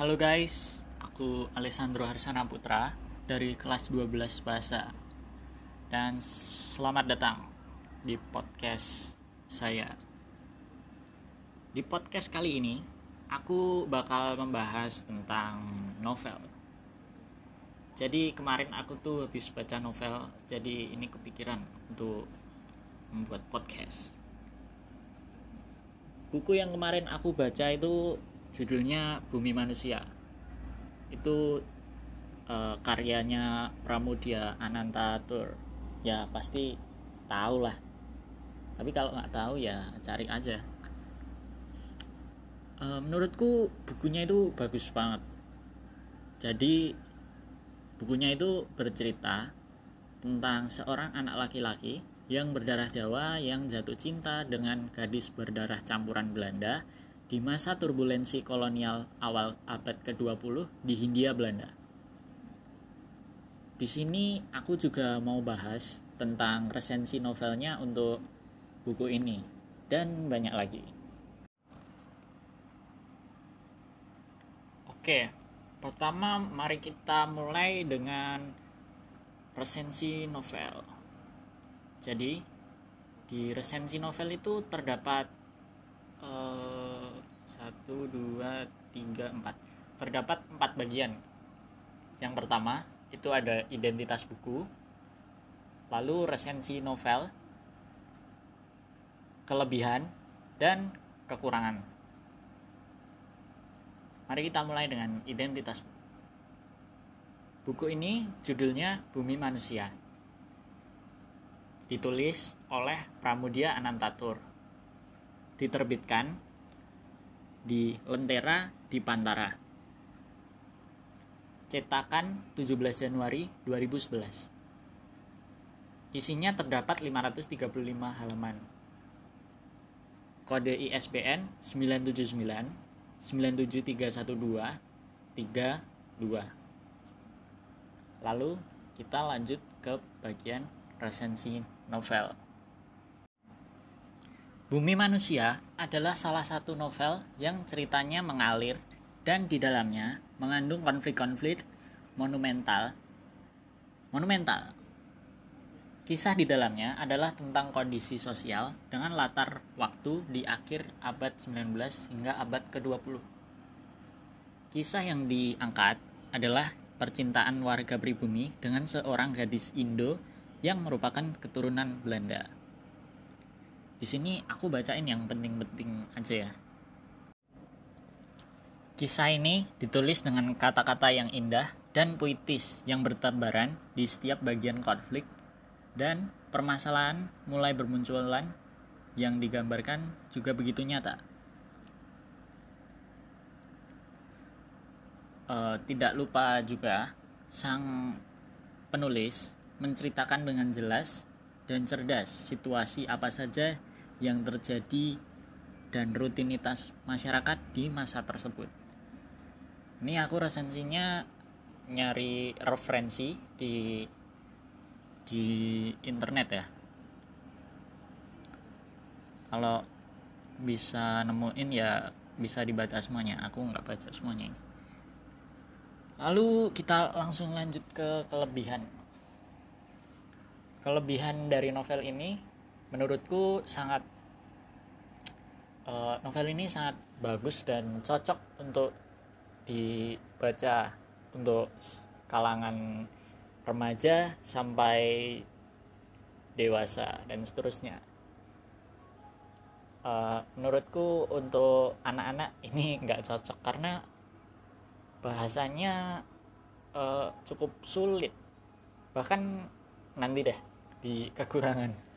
Halo guys, aku Alessandro Harsana Putra dari kelas 12 Bahasa. Dan selamat datang di podcast saya. Di podcast kali ini, aku bakal membahas tentang novel. Jadi kemarin aku tuh habis baca novel, jadi ini kepikiran untuk membuat podcast. Buku yang kemarin aku baca itu judulnya Bumi Manusia. Itu uh, karyanya Pramudia Anantatur. Ya pasti tahu lah tapi kalau nggak tahu ya cari aja. Uh, menurutku bukunya itu bagus banget. Jadi bukunya itu bercerita tentang seorang anak laki-laki yang berdarah Jawa yang jatuh cinta dengan gadis berdarah campuran Belanda di masa turbulensi kolonial awal abad ke-20 di Hindia Belanda. Di sini aku juga mau bahas tentang resensi novelnya untuk buku ini dan banyak lagi. Oke, pertama mari kita mulai dengan resensi novel. Jadi, di resensi novel itu terdapat uh, satu dua tiga empat. Terdapat empat bagian. Yang pertama itu ada identitas buku lalu resensi novel kelebihan dan kekurangan. Mari kita mulai dengan identitas buku buku ini judulnya Bumi Manusia. Ditulis oleh Pramudia Anantatur. Diterbitkan di Lentera di Pantara. Cetakan 17 Januari 2011. Isinya terdapat 535 halaman. Kode ISBN 979 97312 32. Lalu kita lanjut ke bagian resensi novel. Bumi Manusia adalah salah satu novel yang ceritanya mengalir dan di dalamnya mengandung konflik-konflik monumental. Monumental. Kisah di dalamnya adalah tentang kondisi sosial dengan latar waktu di akhir abad 19 hingga abad ke-20. Kisah yang diangkat adalah percintaan warga pribumi dengan seorang gadis Indo yang merupakan keturunan Belanda. Di sini aku bacain yang penting-penting aja ya. Kisah ini ditulis dengan kata-kata yang indah dan puitis yang bertebaran di setiap bagian konflik dan permasalahan mulai bermunculan yang digambarkan juga begitu nyata. Uh, tidak lupa juga sang penulis menceritakan dengan jelas dan cerdas situasi apa saja yang terjadi dan rutinitas masyarakat di masa tersebut. Ini aku resensinya nyari referensi di di internet ya. Kalau bisa nemuin ya bisa dibaca semuanya. Aku nggak baca semuanya. Lalu kita langsung lanjut ke kelebihan. Kelebihan dari novel ini menurutku sangat uh, novel ini sangat bagus dan cocok untuk dibaca untuk kalangan remaja sampai dewasa dan seterusnya. Uh, menurutku untuk anak-anak ini nggak cocok karena bahasanya uh, cukup sulit bahkan nanti deh di kekurangan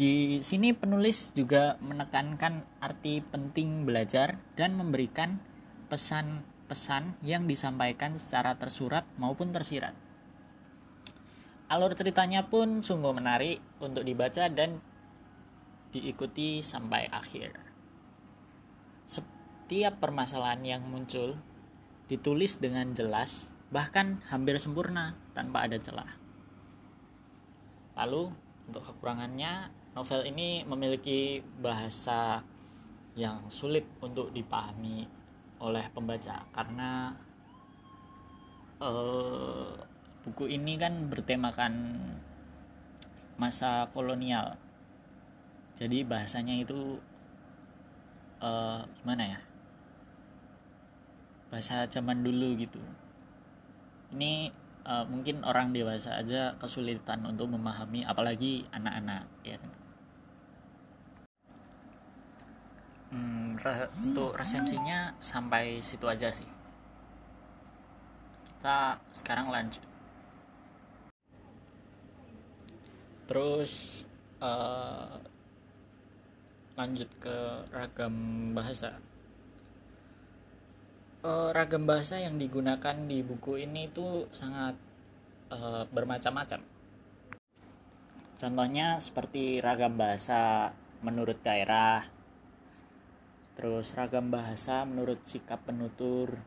di sini penulis juga menekankan arti penting belajar dan memberikan pesan-pesan yang disampaikan secara tersurat maupun tersirat. Alur ceritanya pun sungguh menarik untuk dibaca dan diikuti sampai akhir. Setiap permasalahan yang muncul ditulis dengan jelas, bahkan hampir sempurna tanpa ada celah. Lalu, untuk kekurangannya, novel ini memiliki bahasa yang sulit untuk dipahami oleh pembaca karena uh, buku ini kan bertemakan masa kolonial. Jadi bahasanya itu uh, gimana ya? Bahasa zaman dulu gitu. Ini uh, mungkin orang dewasa aja kesulitan untuk memahami apalagi anak-anak ya kan hmm, re untuk resensinya sampai situ aja sih. Kita sekarang lanjut. Terus uh, lanjut ke ragam bahasa. Uh, ragam bahasa yang digunakan di buku ini itu sangat uh, bermacam-macam. Contohnya seperti ragam bahasa menurut daerah terus ragam bahasa menurut sikap penutur.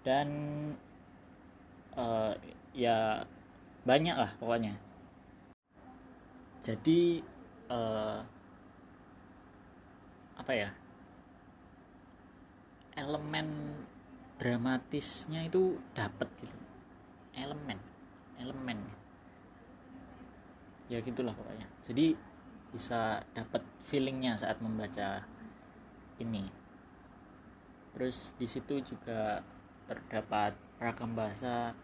Dan uh, ya banyak lah pokoknya. Jadi uh, apa ya? Elemen dramatisnya itu dapat gitu. Elemen elemen. Ya gitulah pokoknya. Jadi bisa dapat feelingnya saat membaca ini. Terus di situ juga terdapat ragam bahasa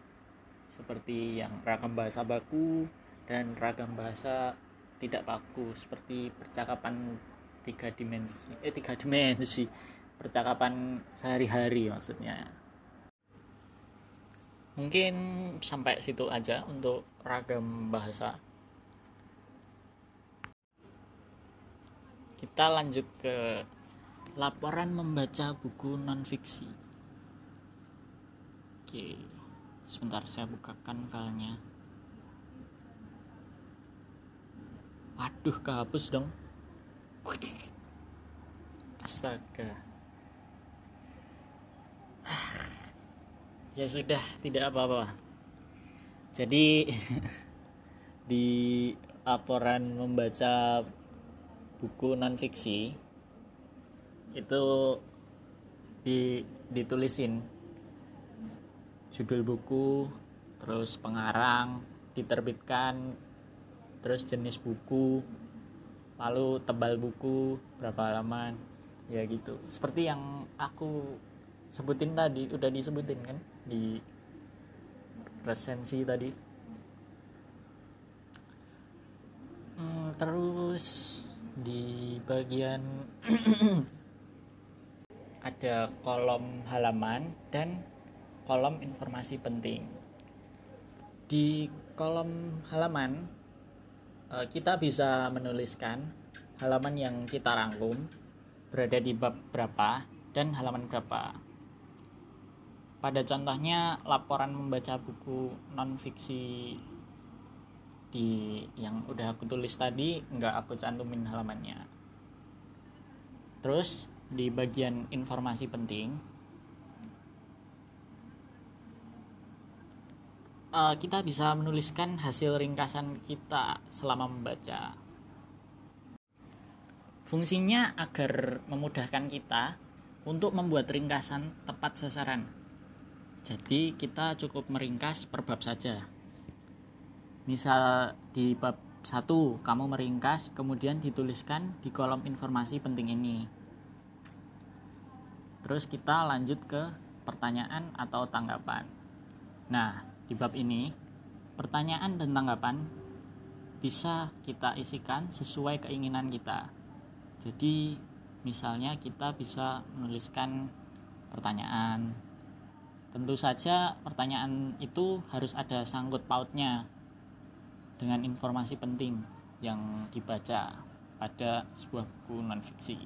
seperti yang ragam bahasa baku dan ragam bahasa tidak baku seperti percakapan tiga dimensi eh tiga dimensi percakapan sehari-hari maksudnya. Mungkin sampai situ aja untuk ragam bahasa kita lanjut ke laporan membaca buku non fiksi oke sebentar saya bukakan filenya. Waduh kehapus dong. Astaga. Ya sudah tidak apa-apa. Jadi di laporan membaca buku non fiksi itu di ditulisin. Judul buku terus pengarang diterbitkan terus jenis buku lalu tebal buku berapa halaman ya gitu. Seperti yang aku sebutin tadi udah disebutin kan di resensi tadi. Hmm, terus di bagian ada kolom halaman dan kolom informasi penting. Di kolom halaman eh, kita bisa menuliskan halaman yang kita rangkum berada di bab berapa dan halaman berapa. Pada contohnya laporan membaca buku non fiksi di yang udah aku tulis tadi nggak aku cantumin halamannya. Terus di bagian informasi penting uh, kita bisa menuliskan hasil ringkasan kita selama membaca. Fungsinya agar memudahkan kita untuk membuat ringkasan tepat sasaran. Jadi kita cukup meringkas per bab saja. Misal di bab 1 kamu meringkas kemudian dituliskan di kolom informasi penting ini. Terus kita lanjut ke pertanyaan atau tanggapan. Nah, di bab ini, pertanyaan dan tanggapan bisa kita isikan sesuai keinginan kita. Jadi, misalnya kita bisa menuliskan pertanyaan. Tentu saja pertanyaan itu harus ada sangkut pautnya dengan informasi penting yang dibaca pada sebuah buku non fiksi.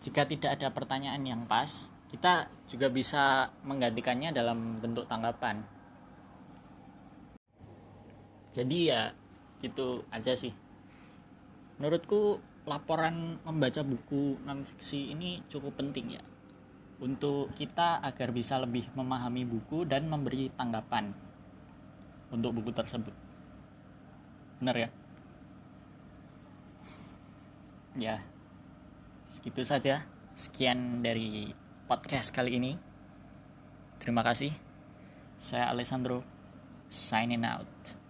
Jika tidak ada pertanyaan yang pas, kita juga bisa menggantikannya dalam bentuk tanggapan. Jadi ya gitu aja sih. Menurutku laporan membaca buku non fiksi ini cukup penting ya. Untuk kita agar bisa lebih memahami buku dan memberi tanggapan untuk buku tersebut. Benar ya? Ya. Segitu saja. Sekian dari podcast kali ini. Terima kasih. Saya Alessandro signing out